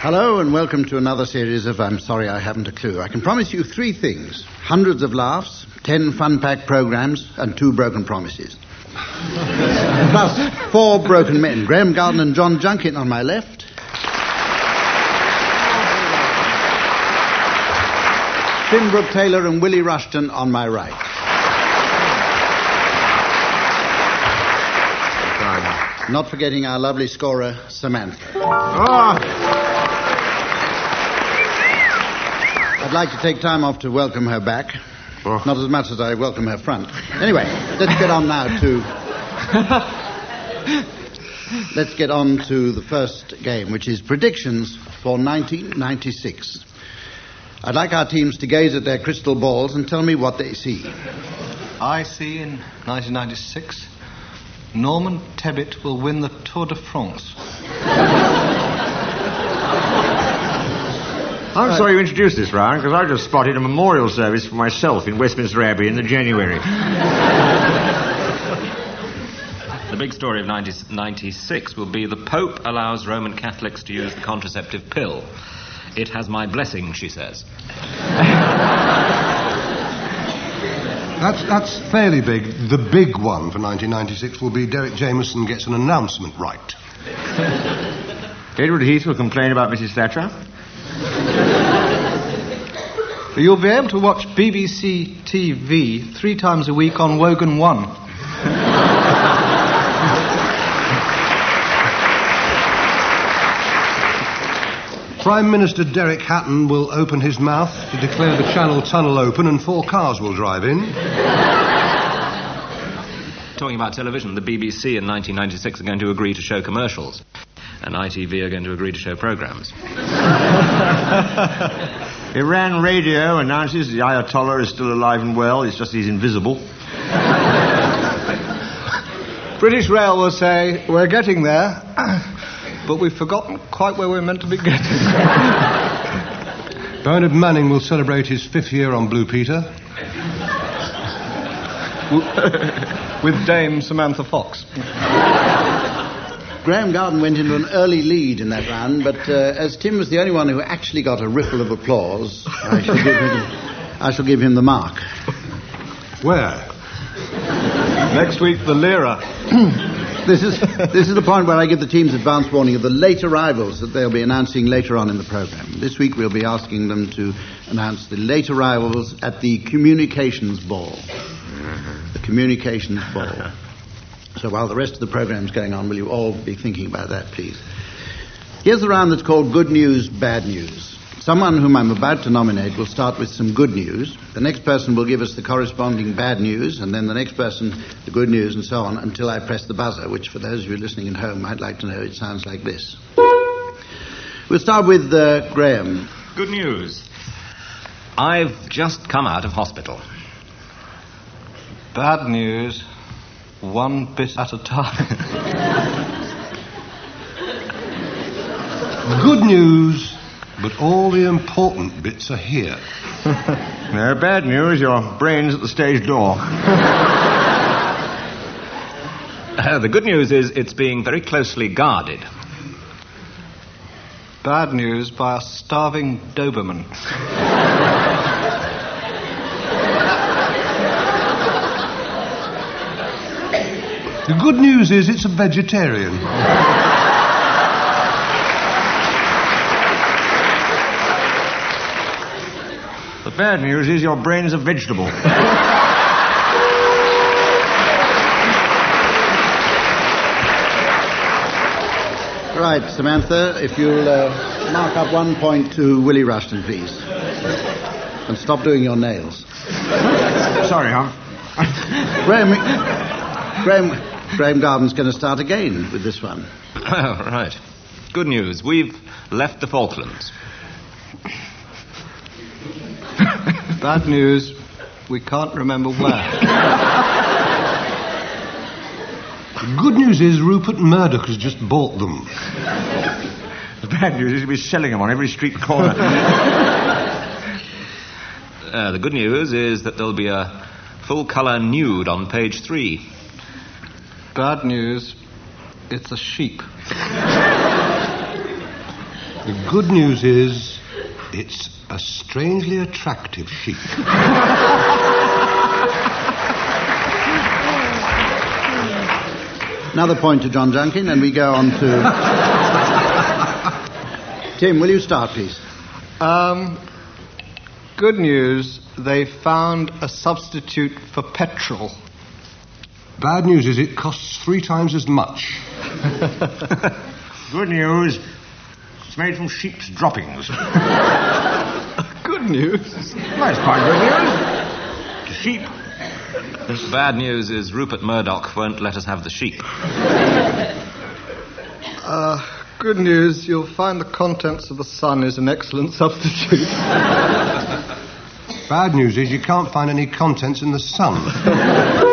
Hello and welcome to another series of I'm Sorry I Haven't a Clue. I can promise you three things hundreds of laughs, ten fun packed programs, and two broken promises. Plus, four broken men Graham Garden and John Junkin on my left. Tim Brooke Taylor and Willie Rushton on my right. Not forgetting our lovely scorer, Samantha. Ah! I'd like to take time off to welcome her back. Oh. Not as much as I welcome her front. Anyway, let's get on now to. let's get on to the first game, which is predictions for 1996. I'd like our teams to gaze at their crystal balls and tell me what they see. I see in 1996 Norman Tebbit will win the Tour de France. I'm sorry you introduced this Ryan, because I just spotted a memorial service for myself in Westminster Abbey in the January. The big story of 90, 96 will be the Pope allows Roman Catholics to use the contraceptive pill. It has my blessing, she says. That's, that's fairly big. The big one for 1996 will be Derek Jameson gets an announcement right. Edward Heath will complain about Mrs. Thatcher. You'll be able to watch BBC TV three times a week on Wogan 1. Prime Minister Derek Hatton will open his mouth to declare the Channel Tunnel open and four cars will drive in. Talking about television, the BBC in 1996 are going to agree to show commercials, and ITV are going to agree to show programs. Iran radio announces the Ayatollah is still alive and well, it's just he's invisible. British Rail will say, We're getting there, but we've forgotten quite where we're meant to be getting. Bernard Manning will celebrate his fifth year on Blue Peter. With Dame Samantha Fox. Graham Garden went into an early lead in that round, but uh, as Tim was the only one who actually got a ripple of applause, I shall give him, I shall give him the mark. Where? Next week, the Lira. This is, this is the point where I give the teams advance warning of the late arrivals that they'll be announcing later on in the program. This week we'll be asking them to announce the late arrivals at the communications ball. The communications ball. So while the rest of the program's going on, will you all be thinking about that, please? Here's the round that's called Good News, Bad News. Someone whom I'm about to nominate will start with some good news. The next person will give us the corresponding bad news, and then the next person the good news, and so on until I press the buzzer, which for those of you listening at home might like to know it sounds like this. We'll start with uh, Graham. Good news. I've just come out of hospital. Bad news, one bit at a time. Good news, but all the important bits are here. No, bad news, your brain's at the stage door. Uh, the good news is it's being very closely guarded. Bad news by a starving Doberman. The good news is it's a vegetarian. The bad news is your brain is a vegetable. Right, Samantha, if you'll uh, mark up one point to Willie Rushton, please. And stop doing your nails. Sorry, Hump. Graham, Graham, Graham Garden's going to start again with this one. Oh, right. Good news. We've left the Falklands. Bad news, we can't remember where. Good news is Rupert Murdoch has just bought them. The bad news is he'll be selling them on every street corner. Uh, the good news is that there'll be a full colour nude on page three. Bad news, it's a sheep. The good news is it's a strangely attractive sheep. Another point to John Junkin, and we go on to. Tim, will you start, please? Um, good news, they found a substitute for petrol. Bad news is it costs three times as much. Good news. It's made from sheep's droppings. Good news. That's quite good news. The a sheep. Bad news is Rupert Murdoch won't let us have the sheep. Uh, good news, you'll find the contents of the Sun is an excellent substitute. Bad news is you can't find any contents in the sun.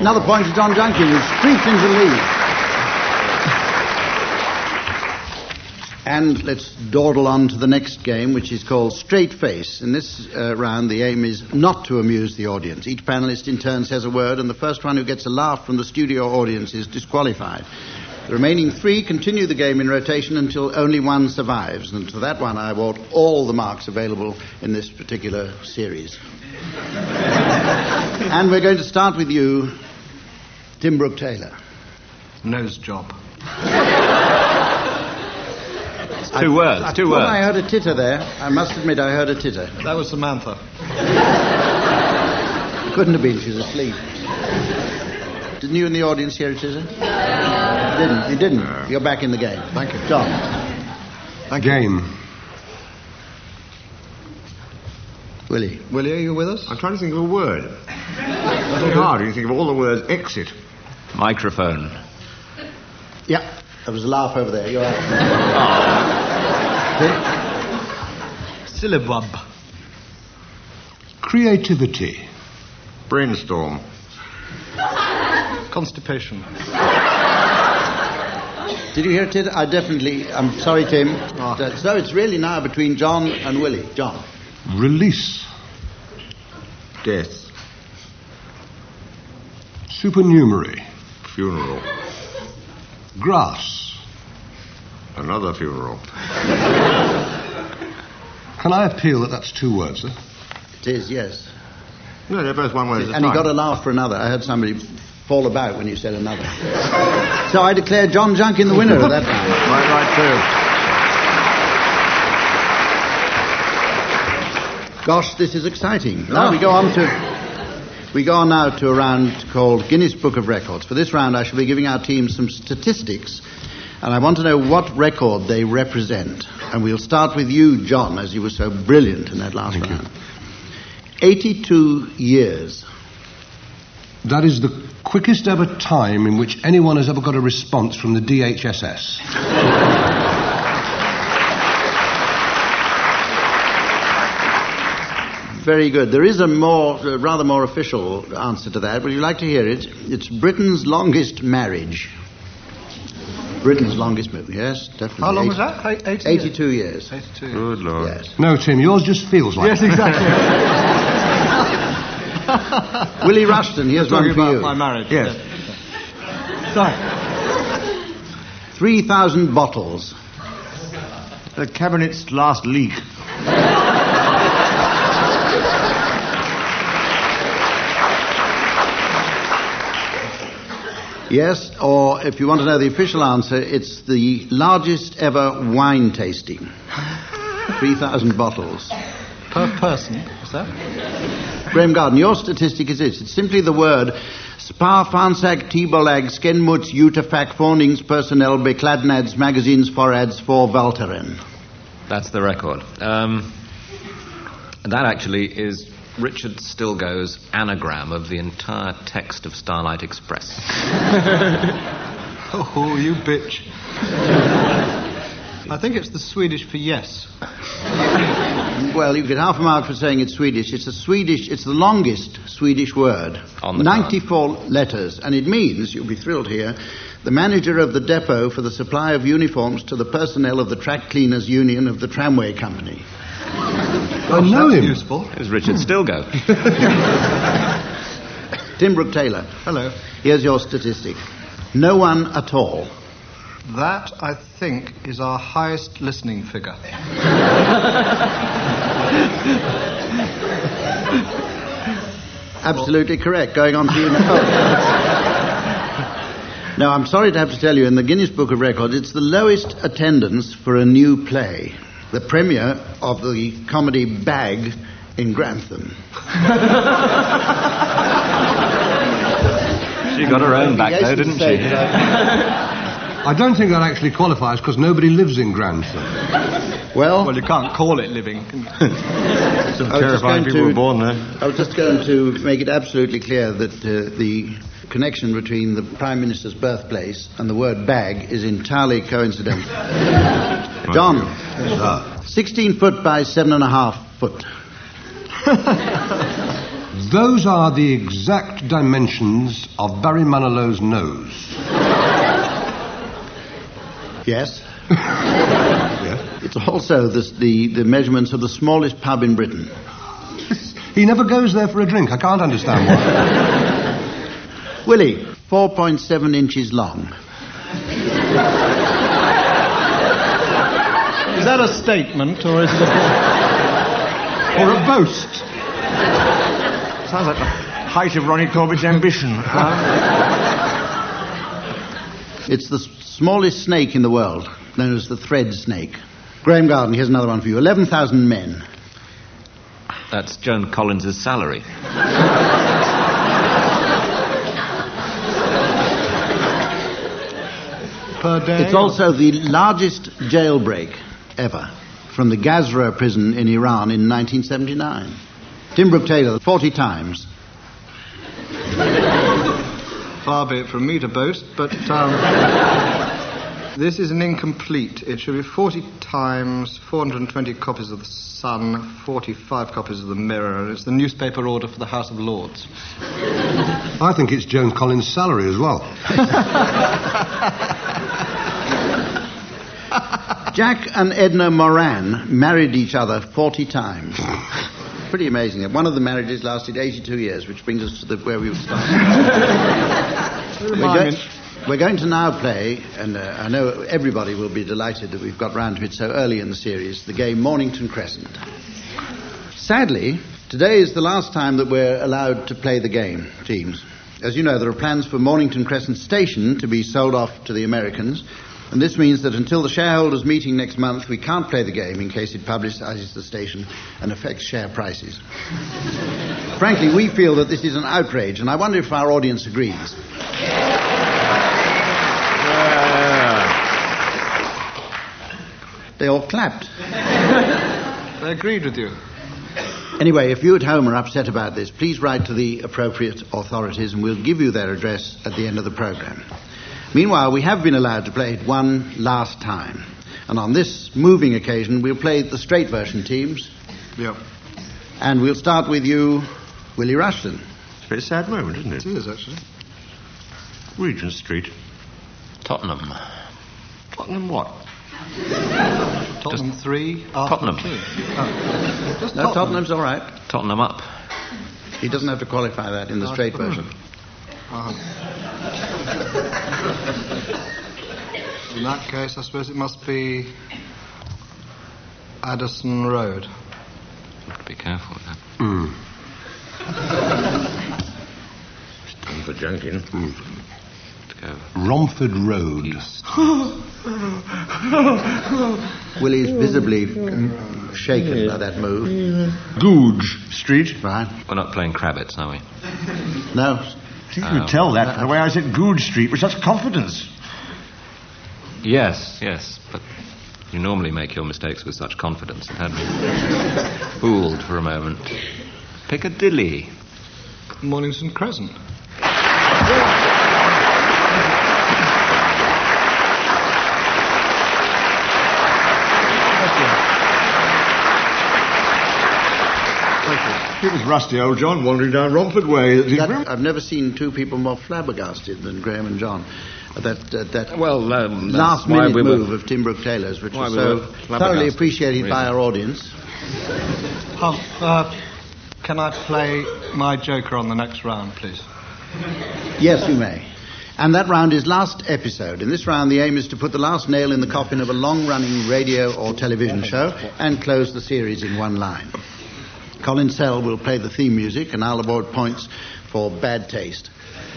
Another point to John Junkin, who's streaked into the lead. And let's dawdle on to the next game, which is called Straight Face. In this uh, round, the aim is not to amuse the audience. Each panelist in turn says a word, and the first one who gets a laugh from the studio audience is disqualified. The remaining three continue the game in rotation until only one survives, and to that one I award all the marks available in this particular series. and we're going to start with you, Tim Brooke Taylor. Nose job. it's Two words, two words. I heard a titter there. I must admit, I heard a titter. That was Samantha. Couldn't have been. She was asleep. Didn't you in the audience hear a titter? You didn't. You didn't. You're back in the game. Thank you. John. Game. Willie. Willie, are you with us? I'm trying to think of a word. It's very hard when you think of all the words exit. Microphone. Yeah. There was a laugh over there. You're right. Syllabub. Creativity. Brainstorm. Constipation. Did you hear it? titter? I definitely. I'm sorry, Tim. Ah. Uh, So it's really now between John and Willie. John. Release. Death. Supernumerary. Funeral. Grass. Another funeral. Can I appeal that that's two words, sir? It is, yes. No, they're both one word at a And he got a laugh for another. I heard somebody fall about when you said another. so I declare John Junkin the winner of that round. Right, right, Gosh, this is exciting. Ah. Now we go on to we go on now to a round called Guinness Book of Records. For this round, I shall be giving our team some statistics, and I want to know what record they represent. And we'll start with you, John, as you were so brilliant in that last round. 82 years. That is the quickest ever time in which anyone has ever got a response from the DHSS. Very good. There is a more, a rather more official answer to that. Would you like to hear it? It's Britain's longest marriage. Britain's longest marriage. Yes, definitely. How long Eight- was that? Eight- 80 82 years. 82 years. Good Lord. Yes. No, Tim, yours just feels like Yes, it. exactly. Willie Rushton, here's one Talking for about you. my marriage. Yes. Sorry. 3,000 bottles. The cabinet's last leak. Yes, or if you want to know the official answer, it's the largest ever wine tasting. 3,000 bottles. Per person, is that? Graham Garden, your statistic is this. It's simply the word Spa Fansak Tibolag Skenmuts Utafak Fornings Personnel Bekladnads Magazines Forads for Valteren. That's the record. Um, that actually is Richard Stilgoe's anagram of the entire text of Starlight Express. Oh, you bitch. I think it's the Swedish for yes. Well, you get half a mark for saying it's Swedish. It's a Swedish. It's the longest Swedish word. On the 94 letters, and it means you'll be thrilled here. The manager of the depot for the supply of uniforms to the personnel of the track cleaners union of the tramway company. I know him. Useful. It was Richard Stilgoe. Tim Brooke Taylor. Hello. Here's your statistic. No one at all. That, I think, is our highest listening figure. Absolutely correct. Going on to you now. Now, I'm sorry to have to tell you, in the Guinness Book of Records, it's the lowest attendance for a new play. The premiere of the comedy Bag in Grantham. She got her own back Yes, though, didn't she? I don't think that actually qualifies because nobody lives in Grantham. Well, Well, you can't call it living. Some I was just terrifying going people to- were born there. I was just going to make it absolutely clear that uh, the connection between the Prime Minister's birthplace and the word bag is entirely coincidental. John, uh, 16 foot by 7.5 foot. Those are the exact dimensions of Barry Manilow's nose. Yes? It's also the, the, the measurements of the smallest pub in Britain. He never goes there for a drink. I can't understand why. Willie, 4.7 inches long. Is that a statement or is it a. or a boast. Sounds like the height of Ronnie Corbett's ambition. It's the smallest snake in the world, known as the thread snake. Graham Garden, here's another one for you 11,000 men. That's Joan Collins' salary. Per day? It's also the largest jailbreak ever from the Gazra prison in Iran in 1979. Tim Brooke Taylor, 40 times. Far be it from me to boast, but um, this is an incomplete. It should be 40 times 420 copies of The Sun, 45 copies of The Mirror, and it's the newspaper order for the House of Lords. I think it's Joan Collins' salary as well. Jack and Edna Moran married each other 40 times. Pretty amazing. One of the marriages lasted 82 years, which brings us to the, where we were starting. we're, going, we're going to now play, and uh, I know everybody will be delighted that we've got round to it so early in the series, the game Mornington Crescent. Sadly, today is the last time that we're allowed to play the game, teams. As you know, there are plans for Mornington Crescent Station to be sold off to the Americans, and this means that until the shareholders' meeting next month, we can't play the game in case it publicises the station and affects share prices. Frankly, we feel that this is an outrage, and I wonder if our audience agrees. They all clapped. They agreed with you. Anyway, if you at home are upset about this, please write to the appropriate authorities and we'll give you their address at the end of the programme. Meanwhile, we have been allowed to play it one last time. And on this moving occasion, we'll play the straight version teams. Yep. And we'll start with you, Willie Rushton. It's a very sad moment, isn't It it? is, actually. Regent Street. Tottenham. Tottenham what? Tottenham 3, Arsenal Tottenham. 2. Oh. Just No, Tottenham's all right. Tottenham up. He doesn't have to qualify that in the straight version. Uh-huh. In that case, I suppose it must be Addison Road. Be careful with that. Done for junking. To go. Romford Road. Willie's visibly uh, shaken by that move. Goodge Street. Right? We're not playing Crabbits, are we? No. I think you could tell that from the way I said Goodge Street with such confidence. Yes, yes, but you normally make your mistakes with such confidence and had me fooled for a moment. Piccadilly. Mornington Crescent. It was rusty old John wandering down Romford Way. That, I've never seen two people more flabbergasted than Graham and John. That, uh, that Well, um, last minute we were- move of Tim Brooke Taylor's, which was we so were thoroughly flabbergasted, appreciated by our audience. Hum, uh, can I play my joker on the next round, please? Yes, you may. And that round is last episode. In this round, the aim is to put the last nail in the coffin of a long running radio or television show and close the series in one line. Colin Sell will play the theme music, and I'll award points for bad taste.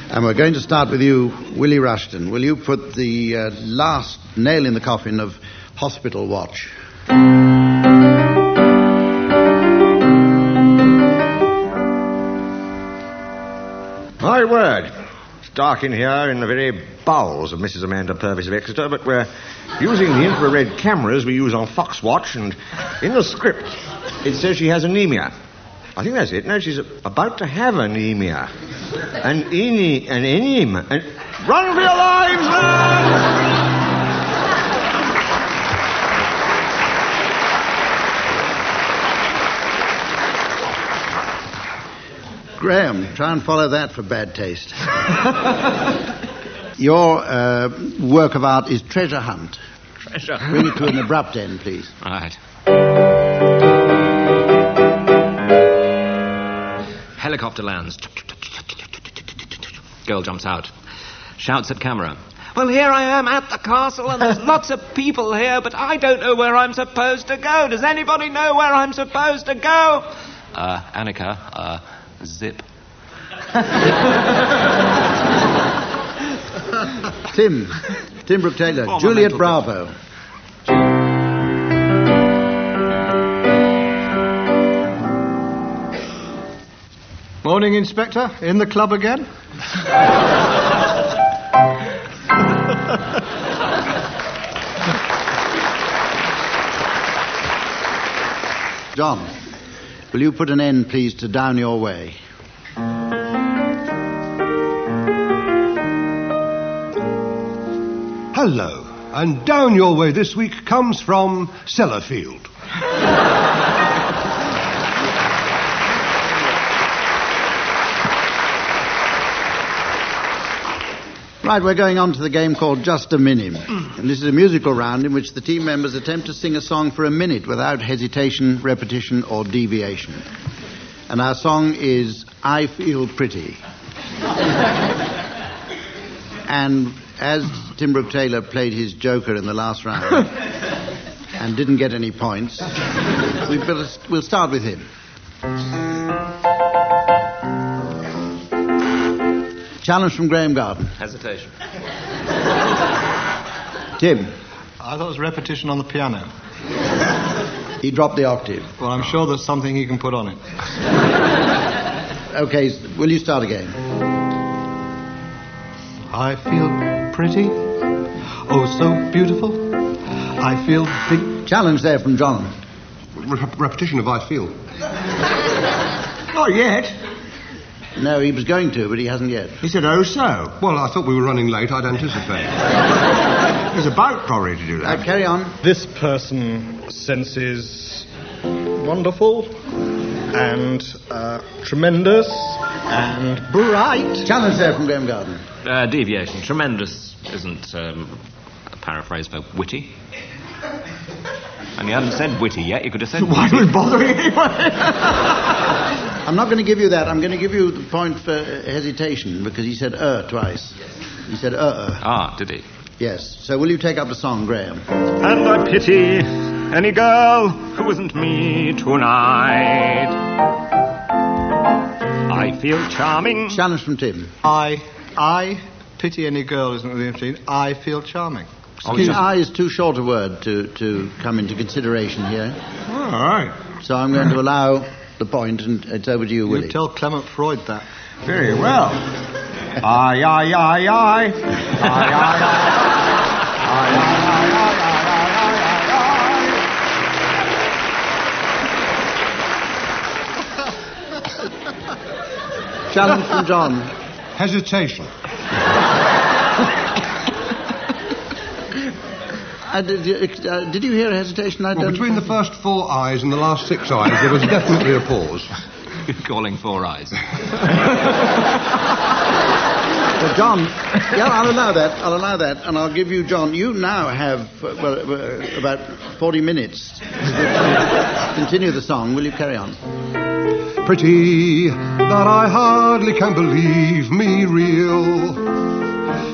And we're going to start with you, Willie Rushton. Will you put the uh, last nail in the coffin of Hospital Watch? My word. Dark in here in the very bowels of Mrs. Amanda Purvis of Exeter, but we're using the infrared cameras we use on Foxwatch, and in the script it says she has anemia. I think that's it. No, she's about to have anemia. An ene, an enem. An... Run for your lives, man! Graham, try and follow that for bad taste. Your uh, work of art is Treasure Hunt. Treasure. Bring it to an abrupt end, please. All right. Helicopter lands. Girl jumps out. Shouts at camera. Well, here I am at the castle, and there's lots of people here, but I don't know where I'm supposed to go. Does anybody know where I'm supposed to go? Uh, Anneka, uh, zip. Tim. Tim Brooke Taylor. Juliet Bravo. Morning, Inspector. In the club again? John, will you put an end, please, to Down Your Way? Hello. And down your way this week comes from Sellafield. Right, we're going on to the game called Just a Minim. And this is a musical round in which the team members attempt to sing a song for a minute without hesitation, repetition, or deviation. And our song is I Feel Pretty. and as Tim Brooke Taylor played his joker in the last round and didn't get any points, we we'll start with him. Challenge from Graham Garden. Hesitation. Tim, I thought it was repetition on the piano. he dropped the octave. Well, I'm sure there's something he can put on it. Okay, will you start again? I feel pretty. Oh, so beautiful. I feel big. Challenge there from John. Re- repetition of I feel. Not yet. No, he was going to, but he hasn't yet. He said, oh, so. Well, I thought we were running late. I'd anticipate. He's about probably to do Uh, that. carry on. This person senses wonderful and uh, tremendous and bright. Challenge there from Graham Garden. Uh, deviation. Tremendous isn't um, a paraphrase for witty. And you hadn't said witty yet. You could have said Why witty. was bothering anyway? I'm not going to give you that. I'm going to give you the point for uh, hesitation because he said uh twice. He said uh uh. Ah, did he? Yes. So will you take up the song, Graham? And I pity any girl who isn't me tonight. I feel charming. Challenge from Tim. I, I pity any girl isn't really interesting. I feel charming. Excuse I is too short a word to, to come into consideration here. All right. So I'm going to allow the point, and it's over to you, You Willie. tell Clement Freud that. Very well. Aye, aye, aye, aye. Aye, aye, aye. Aye, aye, aye, aye, aye, aye, aye, aye. Challenge from John. Hesitation. Uh, did, uh, did you hear a hesitation? I Well, don't. between the first four eyes and the last six eyes, there was definitely a pause. calling Four Eyes. Well, John, yeah, I'll allow that. I'll allow that, and I'll give you, John. You now have uh, well uh, about forty minutes. Continue the song. Will you carry on? Pretty that I hardly can believe me real.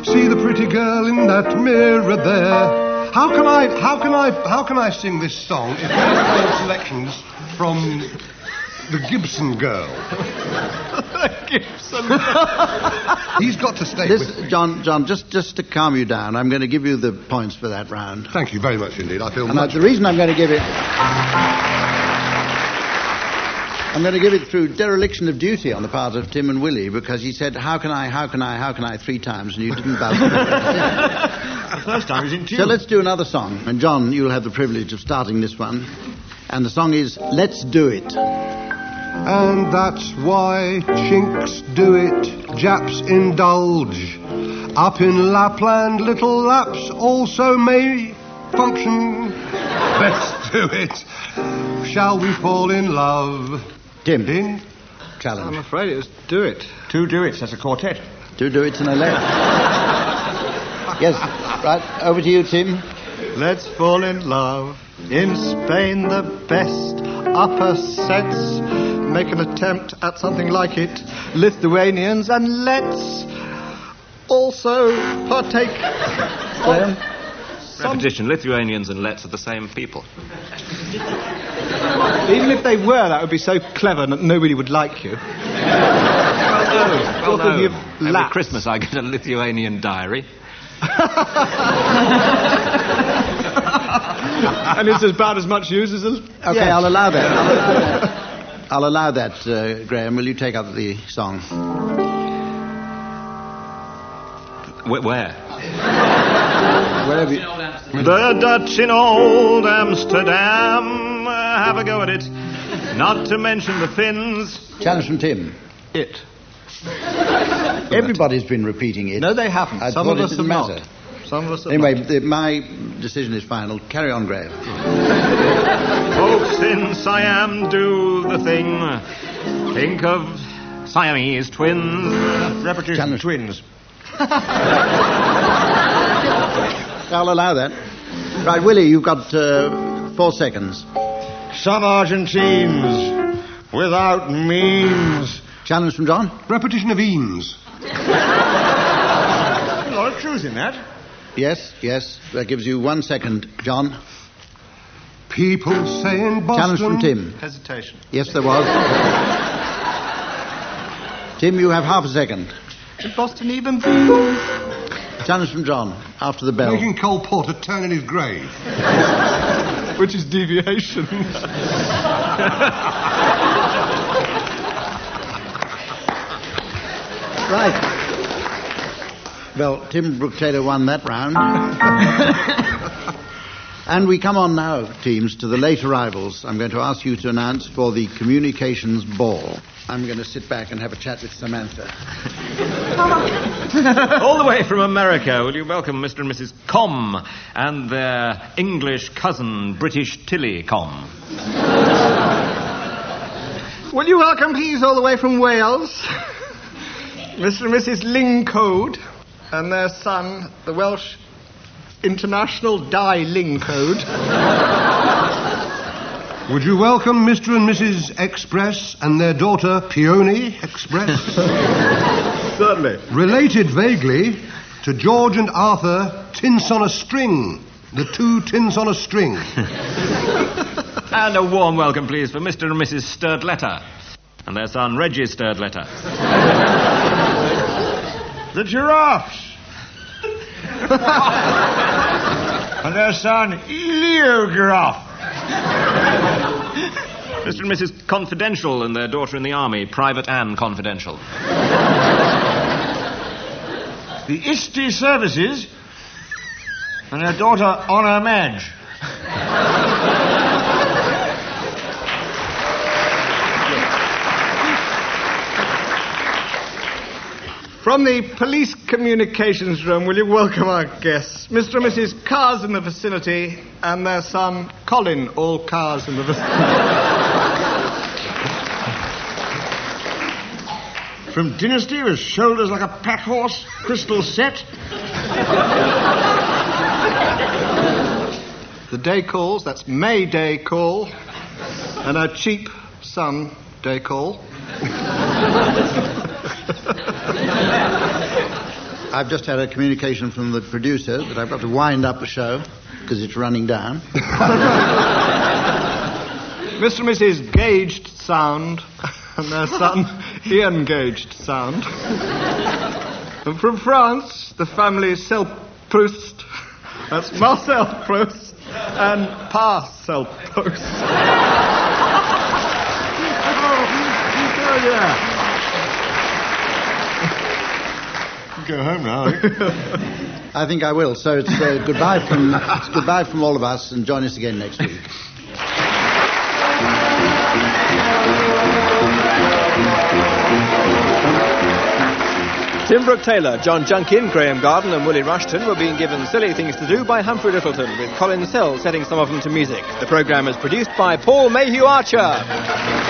See the pretty girl in that mirror there. How can I, how can I, how can I sing this song if there are selections from the Gibson girl? Gibson. He's got to stay This, with. John, John, just just to calm you down, I'm going to give you the points for that round. Thank you very much indeed. I feel And much. the reason I'm going to give it. I'm going to give it through dereliction of duty on the part of Tim and Willie because he said, How can I, how can I, how can I, three times, and you didn't bounce. The first time he's in tune. so let's do another song. And John, you'll have the privilege of starting this one. And the song is Let's Do It. And that's why chinks do it, Japs indulge. Up in Lapland, little Lapps also may function. Let's do it. Shall we fall in love? Tim, Challenge. I'm afraid it was do it. Two duets, that's a quartet. Two duets and a left. yes, right. Over to you, Tim. Let's fall in love. In Spain, the best upper sets. Make an attempt at something like it. Lithuanians, and let's also partake Graham? Repetition Lithuanians and Letts are the same people. Even if they were, that would be so clever that nobody would like you. Well, Talking no. of Every laps. Christmas I get a Lithuanian diary. and it's about as much use as a. Okay, I'll allow that. I'll allow that, I'll allow that uh, Graham. Will you take up the song? Wh- where? Wherever you... The Dutch in old Amsterdam uh, have a go at it. Not to mention the Finns. Challenge from Tim. It. Everybody's been repeating it. No, they haven't. I Some of us didn't have matter. not. Some of us have Anyway, not. the, my decision is final. Carry on, Graham. Folks in Siam do the thing. Think of Siamese twins. repetition. Challenge. Twins. I'll allow that. Right, Willie, you've got uh, four seconds. Some Argentines without means. Challenge from John? repetition of Eames. A lot of truth in that. Yes, yes. That gives you one second. John? People say in Boston. Challenge from Tim. Hesitation. Yes, there was. Tim, you have half a second. Should Boston even be? Challenge from John after the bell. Making Cole Porter turn in his grave. Which is deviation. Right. Well, Tim Brooke Taylor won that round. and we come on now, teams, to the late arrivals. I'm going to ask you to announce for the communications ball. I'm going to sit back and have a chat with Samantha. All the way from America, will you welcome Mr. and Mrs. Com and their English cousin, British Tilly Com? Will you welcome, please, all the way from Wales, Mr. and Mrs. Lingcode and their son, the Welsh International Die Lingcode. Would you welcome Mr. and Mrs. Express and their daughter Peony Express? Certainly. Related vaguely to George and Arthur Tins on a String. The two tins on a string. And a warm welcome, please, for Mr. and Mrs. Sturdletter and their son, Reggie Sturdletter. The giraffes. and their son, Leograph. Mr. and Mrs. Confidential and their daughter in the army, Private Anne Confidential. The Isti Services. And their daughter, Honor Madge. From the police communications room, will you welcome our guests, Mr. and Mrs. Cars in the vicinity and their son, Colin, all cars in the vicinity. From Dynasty with shoulders like a pack horse, crystal set. The day calls, that's May Day call, and a cheap sun day call. I've just had a communication from the producer that I've got to wind up the show because it's running down. Mr. and Mrs. Gauged Sound and their son Ian Gauged Sound. and from France, the family Cel Proust. That's Marcel Proust and Parcel Proust. oh, yeah. Go home now. I think I will. So it's uh, goodbye from it's goodbye from all of us, and join us again next week. Tim Brooke Taylor, John Junkin, Graham Garden, and Willie Rushton were being given silly things to do by Humphrey Lyttelton, with Colin Sell setting some of them to music. The programme is produced by Paul Mayhew Archer.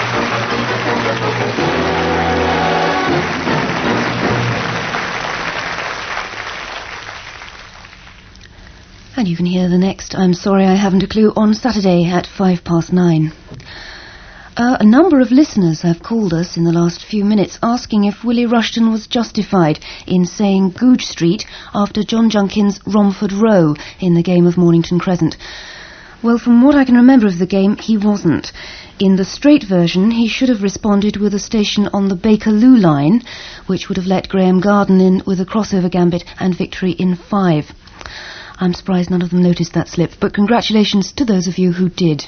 And you can hear the next I'm Sorry I Haven't a Clue on Saturday at five past nine. Uh, a number of listeners have called us in the last few minutes asking if Willie Rushton was justified in saying Goodge Street after John Junkin's Romford Row in the game of Mornington Crescent. Well, from what I can remember of the game, he wasn't. In the straight version, he should have responded with a station on the Bakerloo line, which would have let Graham Garden in with a crossover gambit and victory in five. I'm surprised none of them noticed that slip, but congratulations to those of you who did.